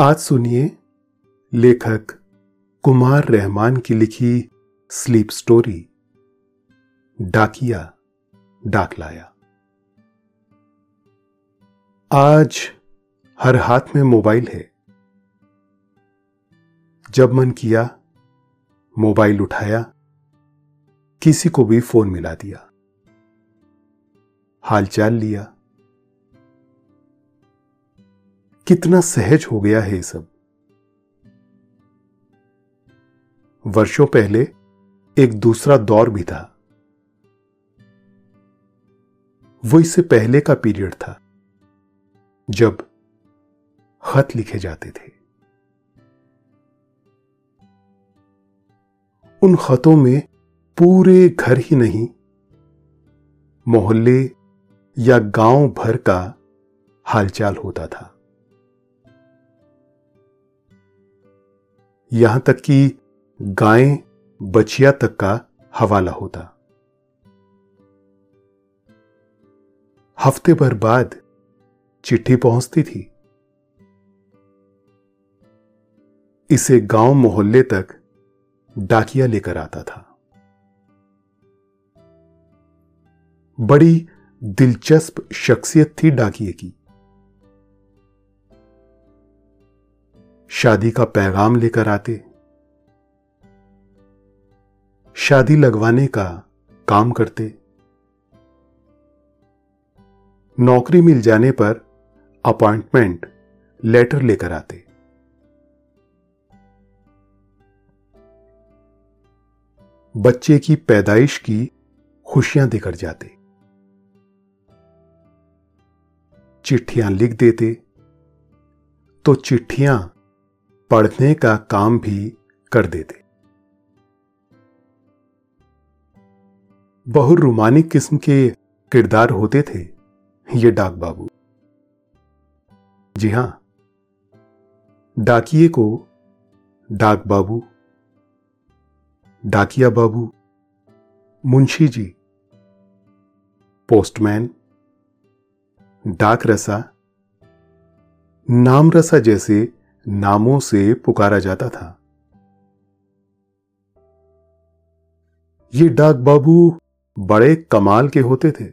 आज सुनिए लेखक कुमार रहमान की लिखी स्लीप स्टोरी, डाकिया डाक लाया आज हर हाथ में मोबाइल है। जब मन किया, मोबाइल उठाया, किसी को भी फ़ोन मिला दिया। हालचाल लिया कितना सहज हो गया है ये सब। वर्षों पहले एक दूसरा दौर भी था। वो इससे पहले का पीरियड था, जब खत लिखे जाते थे। उन खतों में पूरे घर ही नहीं, मोहल्ले या गाँव भर का हालचाल होता था। यहाँ तक कि गायें बचिया तक का हवाला होता। हफ़्ते भर बाद चिट्ठी पहुँचती थी। इसे गाँव मोहल्ले तक डाकिया लेकर आता था। बड़ी दिलचस्प शख्सियत थी डाकिए की। शादी का पैगाम लेकर आते। शादी लगवाने का काम करते। नौकरी मिल जाने पर अपॉइंटमेंट लेटर लेकर आते। बच्चे की पैदाइश की खुशियाँ देकर जाते। चिट्ठियाँ लिख देते। तो चिट्ठियाँ पढ़ने का काम भी कर देते। बहु रोमानिक किस्म के किरदार होते थे, ये डाक बाबू। जी हाँ, डाकिए को डाक बाबू, डाकिया बाबू, मुंशी जी, पोस्टमैन, डाक रसा, नाम रसा जैसे नामों से पुकारा जाता था। ये डाक बाबू बड़े कमाल के होते थे।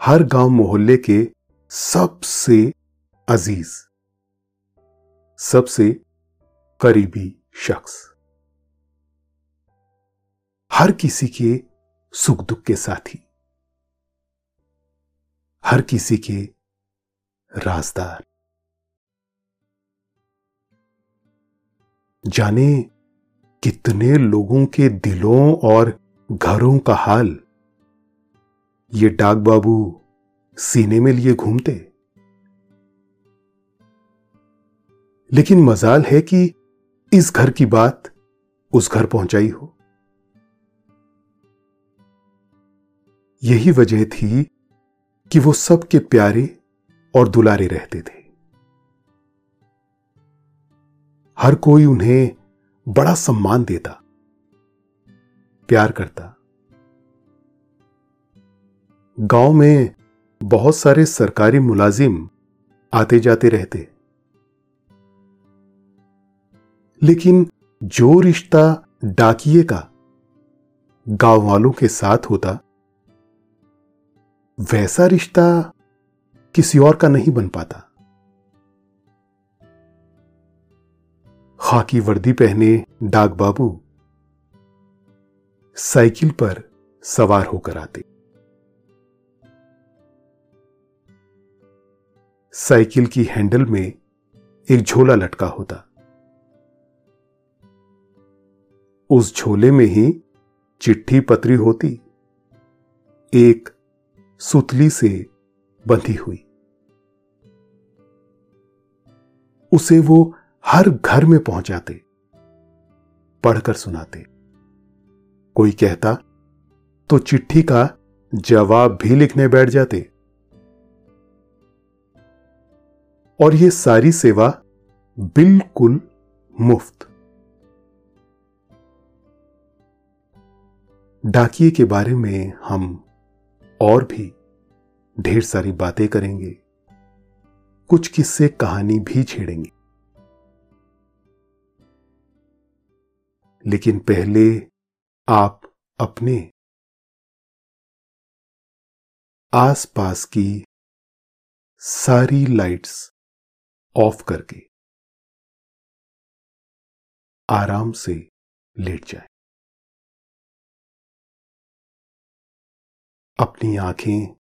हर गाँव मोहल्ले के सबसे अज़ीज़, सबसे करीबी शख्स। हर किसी के सुख दुख के साथी, हर किसी के राजदार। जाने कितने लोगों के दिलों और घरों का हाल। ये डाक बाबू सीने में लिए घूमते। लेकिन मजाल है कि इस घर की बात उस घर पहुंचाई हो। यही वजह थी कि वो सबके प्यारे और दुलारे रहते थे। हर कोई उन्हें बड़ा सम्मान देता, प्यार करता। गाँव में बहुत सारे सरकारी मुलाजिम आते जाते रहते। लेकिन जो रिश्ता डाकिए का गाँव वालों के साथ होता, वैसा रिश्ता किसी और का नहीं बन पाता। खाकी वर्दी पहने डाक बाबू साइकिल पर सवार होकर आते। साइकिल की हैंडल में एक झोला लटका होता। उस झोले में ही चिट्ठी पत्री होती। एक सुतली से बंधी हुई। उसे वो हर घर में पहुंचाते, पढ़कर सुनाते। कोई कहता तो चिट्ठी का जवाब भी लिखने बैठ जाते। और ये सारी सेवा बिल्कुल मुफ़्त। डाकिए के बारे में हम और भी ढेर सारी बातें करेंगे। कुछ किस्से कहानी भी छेड़ेंगे। लेकिन पहले आप अपने आसपास की सारी लाइट्स ऑफ़ करके आराम से लेट जाए। अपनी आँखें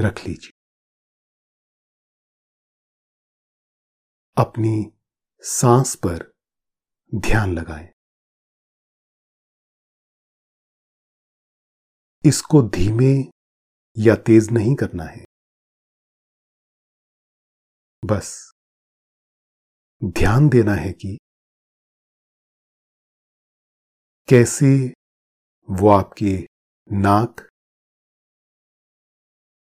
रख लीजिए। अपनी सांस पर ध्यान लगाएँ। इसको धीमे या तेज नहीं करना है। बस ध्यान देना है कि कैसे वो आपके नाक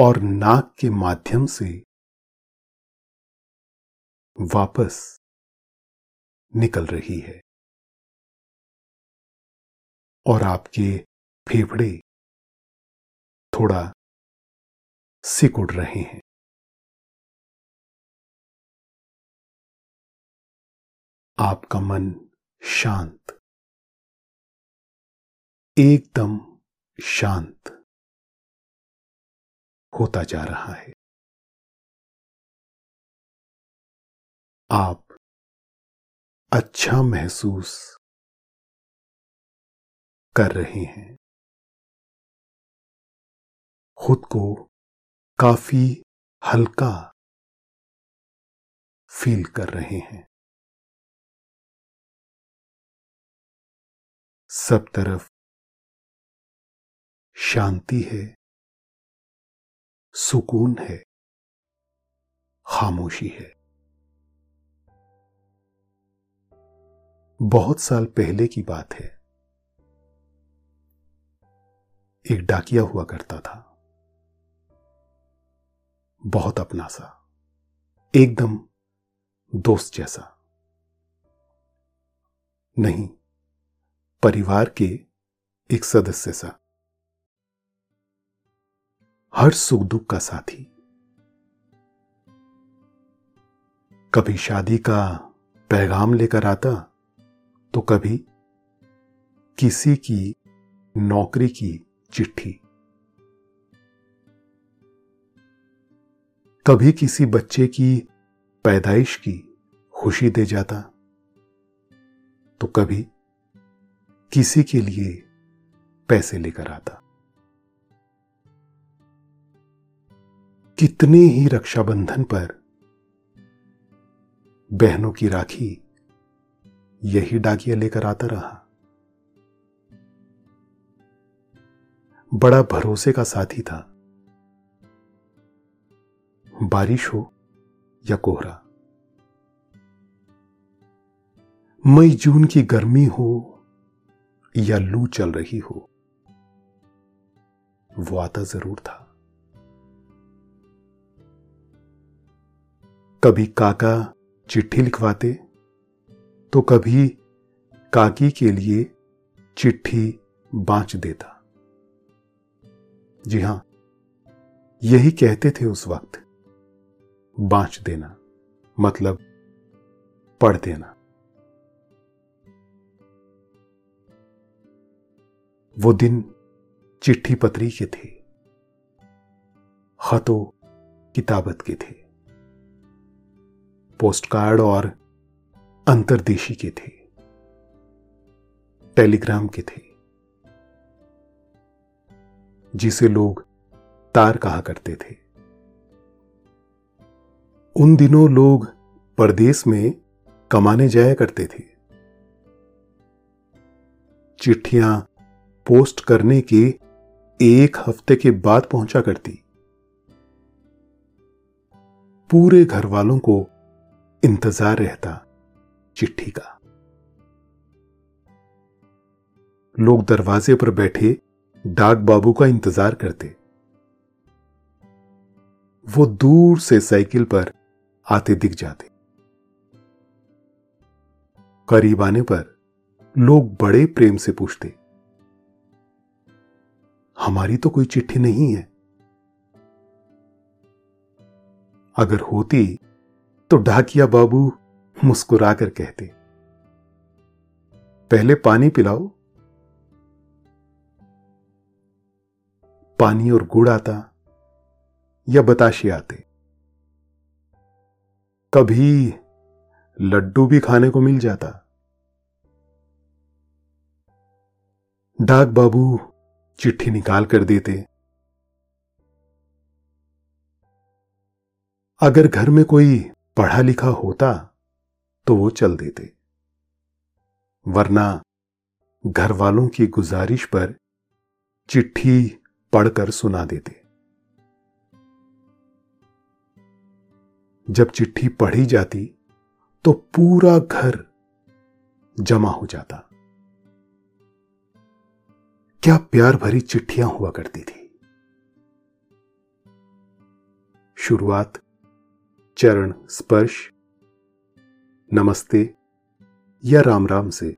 और नाक के माध्यम से वापस निकल रही है। और आपके फेफड़े थोड़ा सिकुड़ रहे हैं। आपका मन शांत, एकदम शांत। होता जा रहा है। आप अच्छा महसूस कर रहे हैं। खुद को काफ़ी हल्का फील कर रहे हैं। सब तरफ़ शांति है। सुकून है, खामोशी है। बहुत साल पहले की बात है। एक डाकिया हुआ करता था। बहुत अपना सा एकदम दोस्त जैसा। नहीं, परिवार के एक सदस्य सा। हर सुख दुख का साथी। कभी शादी का पैगाम लेकर आता तो कभी किसी की नौकरी की चिट्ठी। कभी किसी बच्चे की पैदाइश की खुशी दे जाता तो कभी किसी के लिए पैसे लेकर आता। कितने ही रक्षाबंधन पर। बहनों की राखी यही डाकिया लेकर आता रहा। बड़ा भरोसे का साथी था। बारिश हो या कोहरा। मई जून की गर्मी हो या लू चल रही हो, वो आता ज़रूर था। कभी काका चिट्ठी लिखवाते तो कभी काकी के लिए चिट्ठी बांच देता। जी हाँ, यही कहते थे उस वक्त, बांच देना मतलब पढ़ देना। वो दिन चिट्ठी पत्री के थे, खतों किताबत के थे। पोस्ट कार्ड और अंतर्देशी के थे। टेलीग्राम के थे। जिसे लोग तार कहा करते थे। उन दिनों लोग परदेश में कमाने जाया करते थे। चिट्ठियाँ पोस्ट करने के एक हफ़्ते के बाद पहुँचा करती। पूरे घर वालों को इंतज़ार रहता चिट्ठी का। लोग दरवाजे पर बैठे डाक बाबू का इंतज़ार करते। वो दूर से साइकिल पर आते दिख जाते। करीब आने पर लोग बड़े प्रेम से पूछते, हमारी तो कोई चिट्ठी नहीं है। अगर होती तो ढाकिया बाबू मुस्कुराकर कहते। पहले पानी पिलाओ। पानी और गुड़ आता या बताशे आते। कभी लड्डू भी खाने को मिल जाता। डाक बाबू चिट्ठी निकाल कर देते। अगर घर में कोई पढ़ा लिखा होता तो वो चल देते। वरना घर वालों की गुजारिश पर चिट्ठी पढ़कर सुना देते। जब चिट्ठी पढ़ी जाती तो पूरा घर जमा हो जाता। क्या प्यार भरी चिट्ठियाँ हुआ करती थी। शुरुआत चरण स्पर्श। नमस्ते, या राम राम से।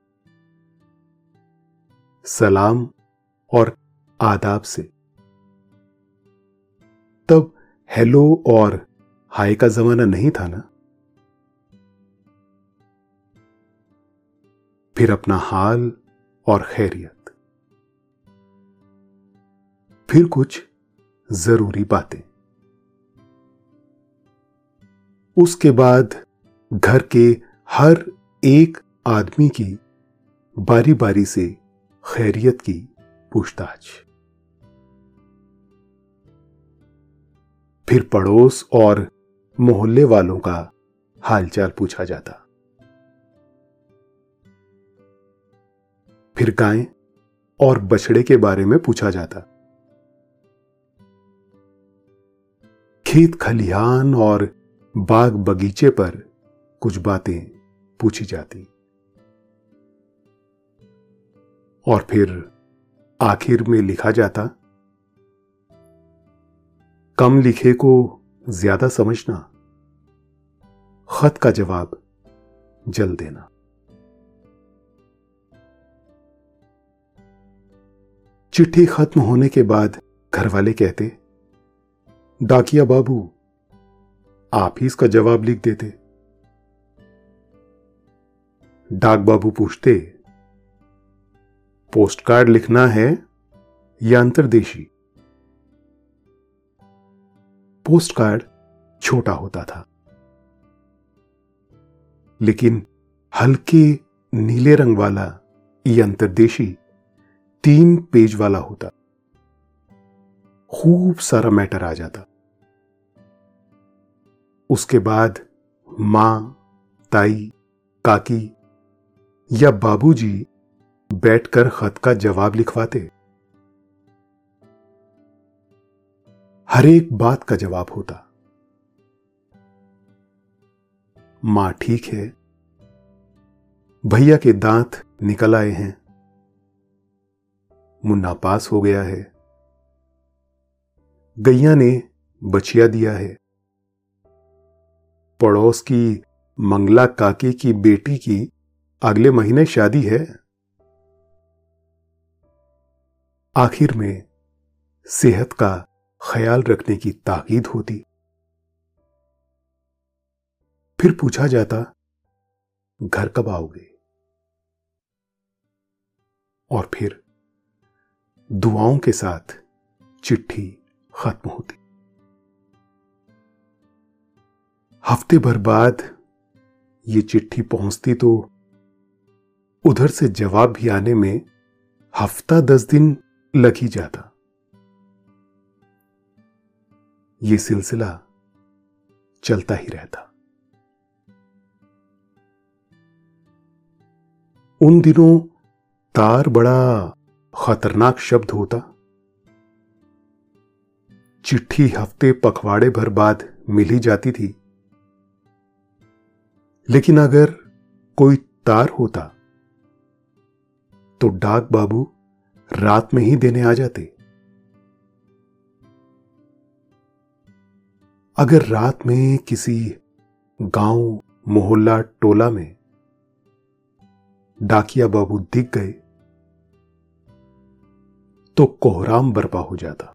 सलाम और आदाब से। तब हेलो और हाय का जमाना नहीं था ना? फिर अपना हाल और खैरियत। फिर कुछ ज़रूरी बातें। उसके बाद घर के हर एक आदमी की बारी बारी से खैरियत की पूछताछ। फिर पड़ोस और मोहल्ले वालों का हालचाल पूछा जाता। फिर गाय और बछड़े के बारे में पूछा जाता। खेत खलिहान और बाग बगीचे पर कुछ बातें पूछी जाती। और फिर आखिर में लिखा जाता, कम लिखे को ज़्यादा समझना, खत का जवाब जल देना। चिट्ठी खत्म होने के बाद घर वाले कहते, डाकिया बाबू आप ही इसका जवाब लिख देते। डाक बाबू पूछते, पोस्टकार्ड लिखना है या अंतर्देशी? पोस्टकार्ड छोटा होता था, लेकिन हल्के नीले रंग वाला यह अंतर्देशी तीन पेज वाला होता। खूब सारा मैटर आ जाता। उसके बाद माँ, ताई, काकी या बाबूजी बैठकर खत का जवाब लिखवाते। हर एक बात का जवाब होता। माँ, ठीक है। भैया के दांत निकल आए हैं। मुन्ना पास हो गया है। गैया ने बचिया दिया है। पड़ोस की मंगला काकी की बेटी की अगले महीने शादी है? आखिर में सेहत का ख्याल रखने की ताकीद होती। फिर पूछा जाता, घर कब आओगे? और फिर दुआओं के साथ चिट्ठी खत्म होती। हफ़्ते भर बाद ये चिट्ठी पहुँचती तो उधर से जवाब भी आने में हफ़्ता दस दिन लग ही जाता। ये सिलसिला चलता ही रहता। उन दिनों तार बड़ा खतरनाक शब्द होता। चिट्ठी हफ़्ते पखवाड़े भर बाद मिल जाती थी। लेकिन अगर कोई तार होता तो डाक बाबू रात में ही देने आ जाते। अगर रात में किसी गाँव मोहल्ला टोला में डाकिया बाबू दिख गए तो कोहराम बर्पा हो जाता।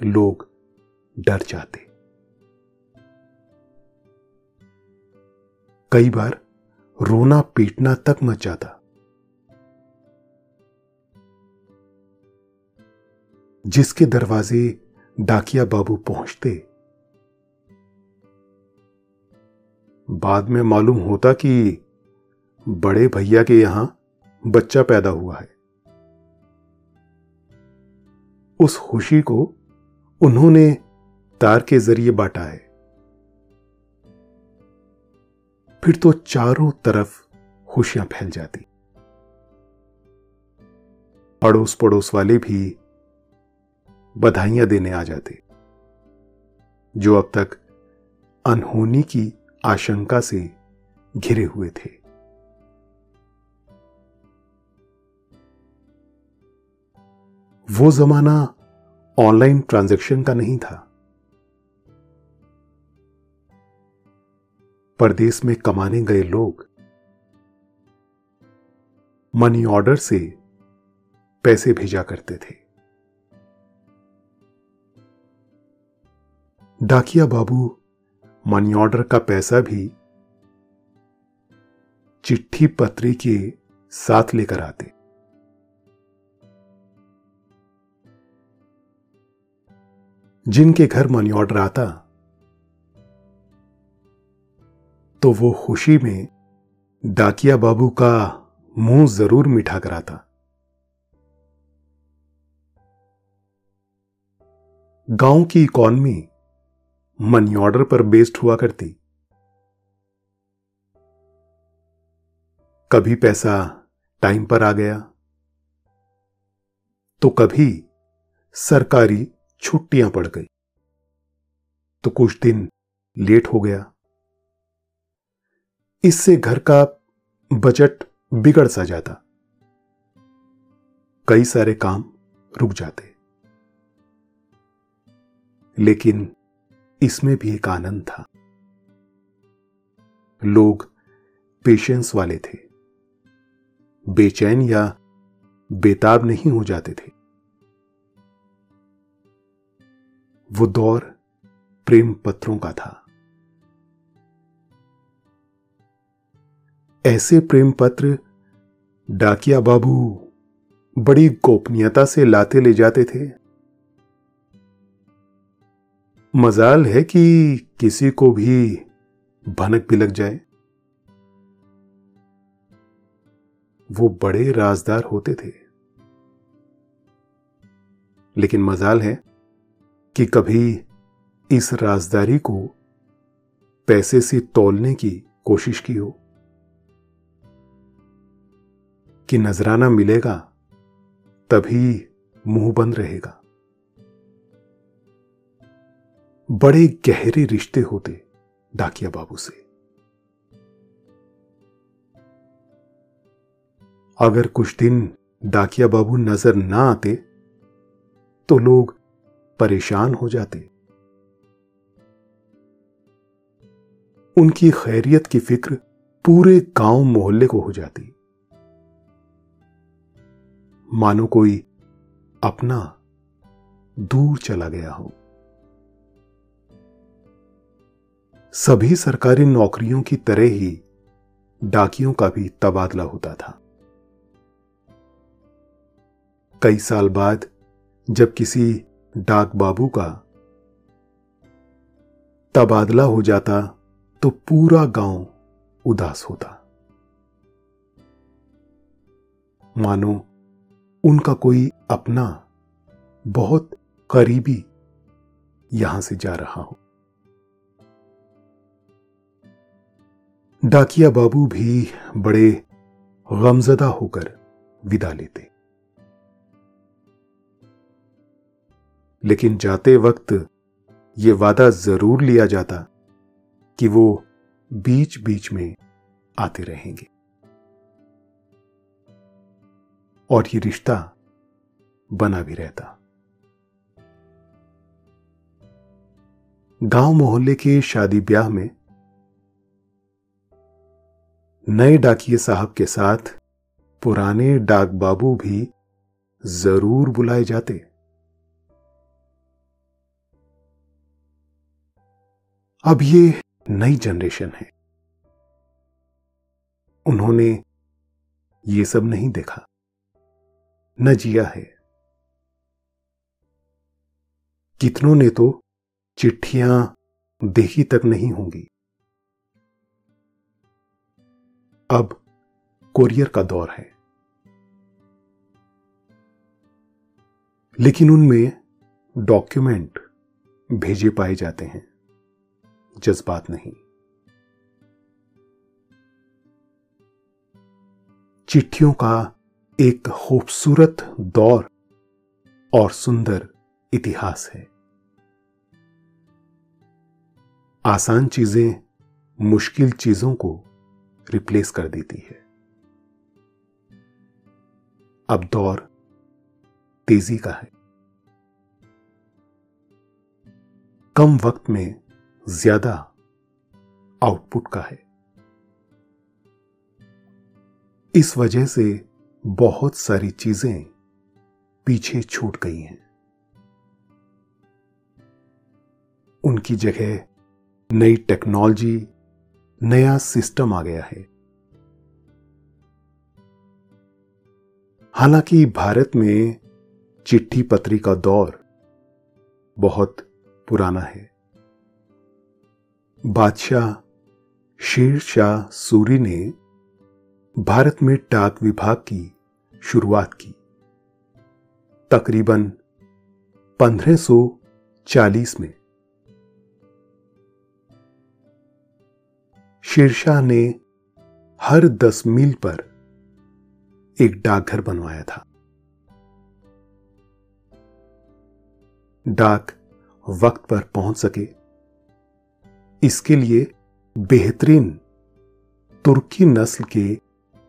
लोग डर जाते। कई बार रोना पीटना तक मच जाता। जिसके दरवाजे डाकिया बाबू पहुँचते, बाद में मालूम होता कि बड़े भैया के यहाँ बच्चा पैदा हुआ है। उस खुशी को उन्होंने तार के ज़रिए बांटा है। फिर तो चारों तरफ़ खुशियाँ फैल जाती। पड़ोस पड़ोस वाले भी बधाइयाँ देने आ जाते, जो अब तक अनहोनी की आशंका से घिरे हुए थे। वो जमाना ऑनलाइन ट्रांजैक्शन का नहीं था। परदेश में कमाने गए लोग। मनी ऑर्डर से पैसे भेजा करते थे। डाकिया बाबू मनी ऑर्डर का पैसा भी चिट्ठी पत्री के साथ लेकर आते। जिनके घर मनी ऑर्डर आता तो वो खुशी में डाकिया बाबू का मुँह ज़रूर मिठा कराता। गाँव की इकॉनमी मनी ऑर्डर पर बेस्ड हुआ करती। कभी पैसा टाइम पर आ गया तो कभी सरकारी छुट्टियाँ पड़ गई तो कुछ दिन लेट हो गया। इससे घर का बजट बिगड़ सा जाता। कई सारे काम रुक जाते। लेकिन इसमें भी एक आनंद था। लोग पेशेंस वाले थे। बेचैन या बेताब नहीं हो जाते थे। वो दौर प्रेम पत्रों का था। ऐसे प्रेम पत्र डाकिया बाबू बड़ी गोपनीयता से लाते ले जाते थे। मजाल है कि किसी को भी भनक भी लग जाए। वो बड़े राजदार होते थे। लेकिन मजाल है कि कभी इस राजदारी को पैसे से तोलने की कोशिश की हो। कि नजराना मिलेगा, तभी मुँह बंद रहेगा। बड़े गहरे रिश्ते होते डाकिया बाबू से। अगर कुछ दिन डाकिया बाबू नज़र ना आते तो लोग परेशान हो जाते। उनकी खैरियत की फ़िक्र पूरे गाँव मोहल्ले को हो जाती। मानो कोई अपना दूर चला गया हो। सभी सरकारी नौकरियों की तरह ही डाकियों का भी तबादला होता था। कई साल बाद जब किसी डाक बाबू का तबादला हो जाता तो पूरा गाँव उदास होता। मानो उनका कोई अपना बहुत करीबी यहाँ से जा रहा हो। डाकिया बाबू भी बड़े गमजदा होकर विदा लेते। लेकिन जाते वक्त ये वादा ज़रूर लिया जाता कि वो बीच बीच में आते रहेंगे। और ये रिश्ता बना भी रहता। गाँव मोहल्ले के शादी ब्याह में नए डाकिए साहब के साथ पुराने डाक बाबू भी ज़रूर बुलाए जाते। अब ये नई जनरेशन है। उन्होंने ये सब नहीं देखा। न जिया है। कितनों ने तो चिट्ठियाँ देखी तक नहीं होंगी। अब कोरियर का दौर है। लेकिन उनमें डॉक्यूमेंट भेजे पाए जाते हैं। जज्बात नहीं। चिट्ठियों का एक खूबसूरत दौर और सुंदर इतिहास है। आसान चीज़ें मुश्किल चीज़ों को रिप्लेस कर देती है। अब दौर तेज़ी का है। कम वक्त में ज़्यादा आउटपुट का है। इस वजह से बहुत सारी चीज़ें पीछे छूट गई हैं। उनकी जगह नई टेक्नोलॉजी, नया सिस्टम आ गया है। हालाँकि भारत में चिट्ठी पत्री का दौर बहुत पुराना है। बादशाह शेर शाह सूरी ने भारत में डाक विभाग की शुरुआत की। तकरीबन 1540 में। शेरशाह ने हर दस मील पर एक डाकघर बनवाया था। डाक वक्त पर पहुँच सके। इसके लिए बेहतरीन तुर्की नस्ल के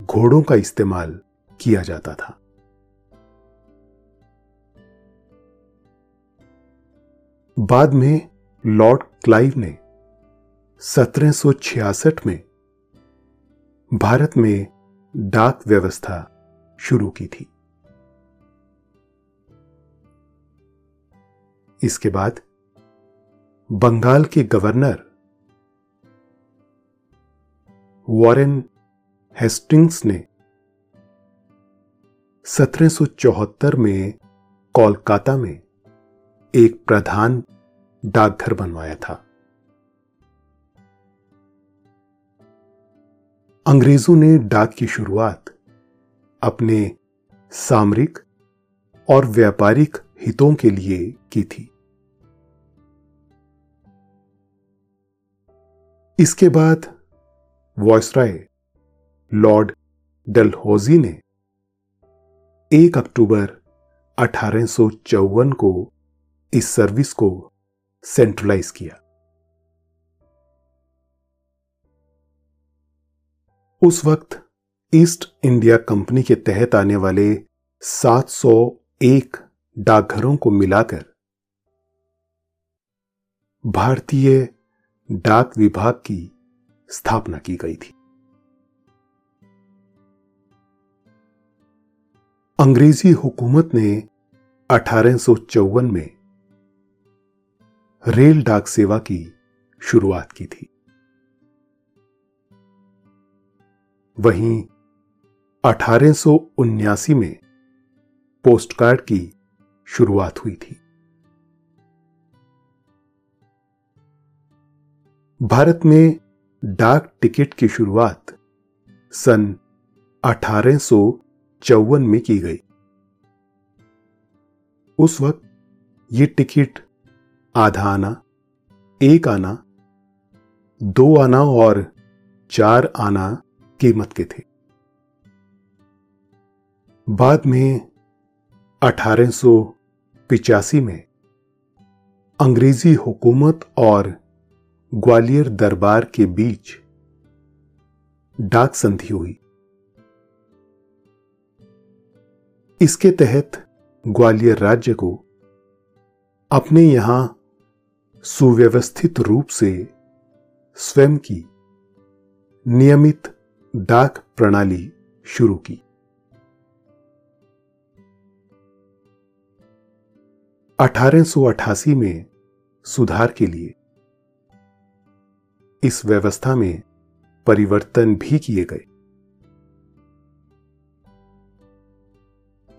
घोड़ों का इस्तेमाल किया जाता था। बाद में लॉर्ड क्लाइव ने 1766 में भारत में डाक व्यवस्था शुरू की थी। इसके बाद बंगाल के गवर्नर वॉरेन हेस्टिंग्स ने 1774 में कोलकाता में एक प्रधान डाकघर बनवाया था। अंग्रेज़ों ने डाक की शुरुआत अपने सामरिक और व्यापारिक हितों के लिए की थी। इसके बाद वॉयसराय लॉर्ड डलहौजी ने 1 अक्टूबर अठारह सौ चौवन को इस सर्विस को सेंट्रलाइज किया। उस वक्त ईस्ट इंडिया कंपनी के तहत आने वाले 701 डाकघरों को मिलाकर भारतीय डाक विभाग की स्थापना की गई थी। अंग्रेज़ी हुकूमत ने अठारह सौ चौवन में रेल डाक सेवा की शुरुआत की थी। वहीं अठारह में पोस्टकार्ड की शुरुआत हुई थी। भारत में डाक टिकट की शुरुआत सन अठारह में की गई। उस वक्त ये टिकट आधा आना, एक आना, दो आना और चार आना कीमत के थे। बाद में अठारह में अंग्रेज़ी हुकूमत और ग्वालियर दरबार के बीच डाक संधि हुई। इसके तहत ग्वालियर राज्य को अपने यहाँ सुव्यवस्थित रूप से स्वयं की नियमित डाक प्रणाली शुरू की। अठारह सौ अठासी में सुधार के लिए इस व्यवस्था में परिवर्तन भी किए गए।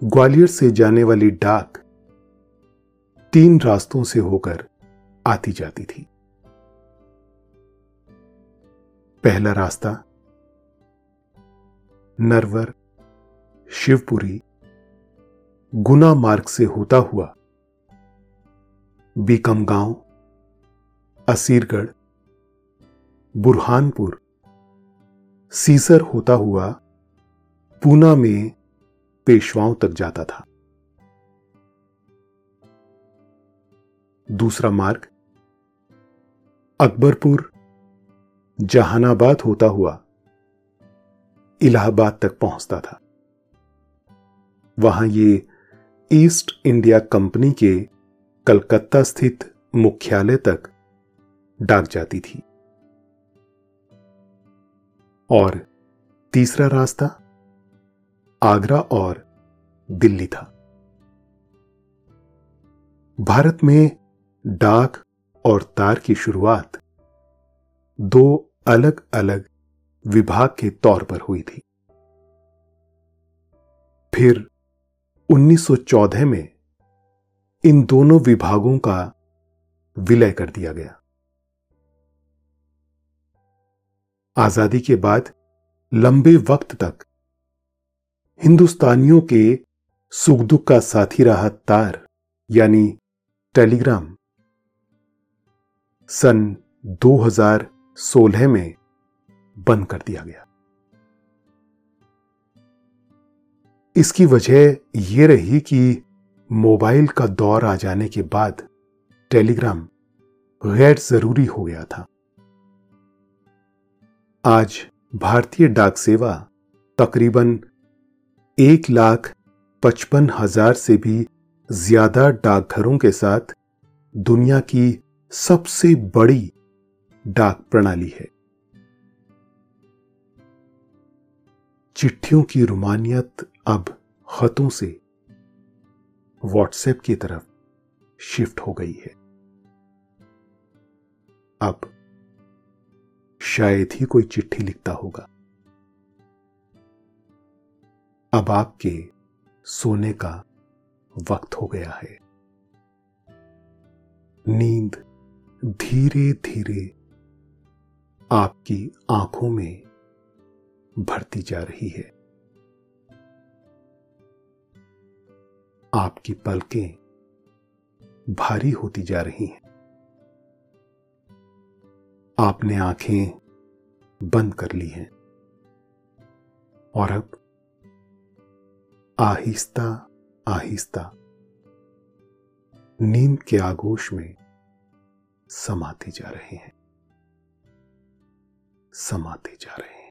ग्वालियर से जाने वाली डाक तीन रास्तों से होकर आती जाती थी। पहला रास्ता, नरवर, शिवपुरी, गुना मार्ग से होता हुआ बीकम गाँव, असीरगढ़, बुरहानपुर, सीसर होता हुआ पूना में पेशवाओं तक जाता था। दूसरा मार्ग, अकबरपुर, जहानाबाद होता हुआ इलाहाबाद तक पहुँचता था। वहाँ ये ईस्ट इंडिया कंपनी के कलकत्ता स्थित मुख्यालय तक डाक जाती थी। और तीसरा रास्ता आगरा और दिल्ली था। भारत में डाक और तार की शुरुआत दो अलग अलग विभाग के तौर पर हुई थी। फिर 1914 में इन दोनों विभागों का विलय कर दिया गया। आज़ादी के बाद लंबे वक्त तक हिंदुस्तानियों के सुख दुख का साथी रहा तार, यानी टेलीग्राम। सन 2016 में बंद कर दिया गया। इसकी वजह यह रही कि मोबाइल का दौर आ जाने के बाद टेलीग्राम गैर ज़रूरी हो गया था। आज भारतीय डाक सेवा तकरीबन एक लाख पचपन हज़ार से भी ज़्यादा डाकघरों के साथ दुनिया की सबसे बड़ी डाक प्रणाली है। चिट्ठियों की रुमानियत अब खतों से व्हाट्सएप की तरफ़ शिफ्ट हो गई है। अब शायद ही कोई चिट्ठी लिखता होगा। अब आपके सोने का वक्त हो गया है। नींद धीरे धीरे आपकी आँखों में भरती जा रही है। आपकी पलकें भारी होती जा रही हैं। आपने आँखें बंद कर ली हैं। और अब आहिस्ता आहिस्ता। नींद के आगोश में समाते जा रहे हैं। समाते जा रहे हैं।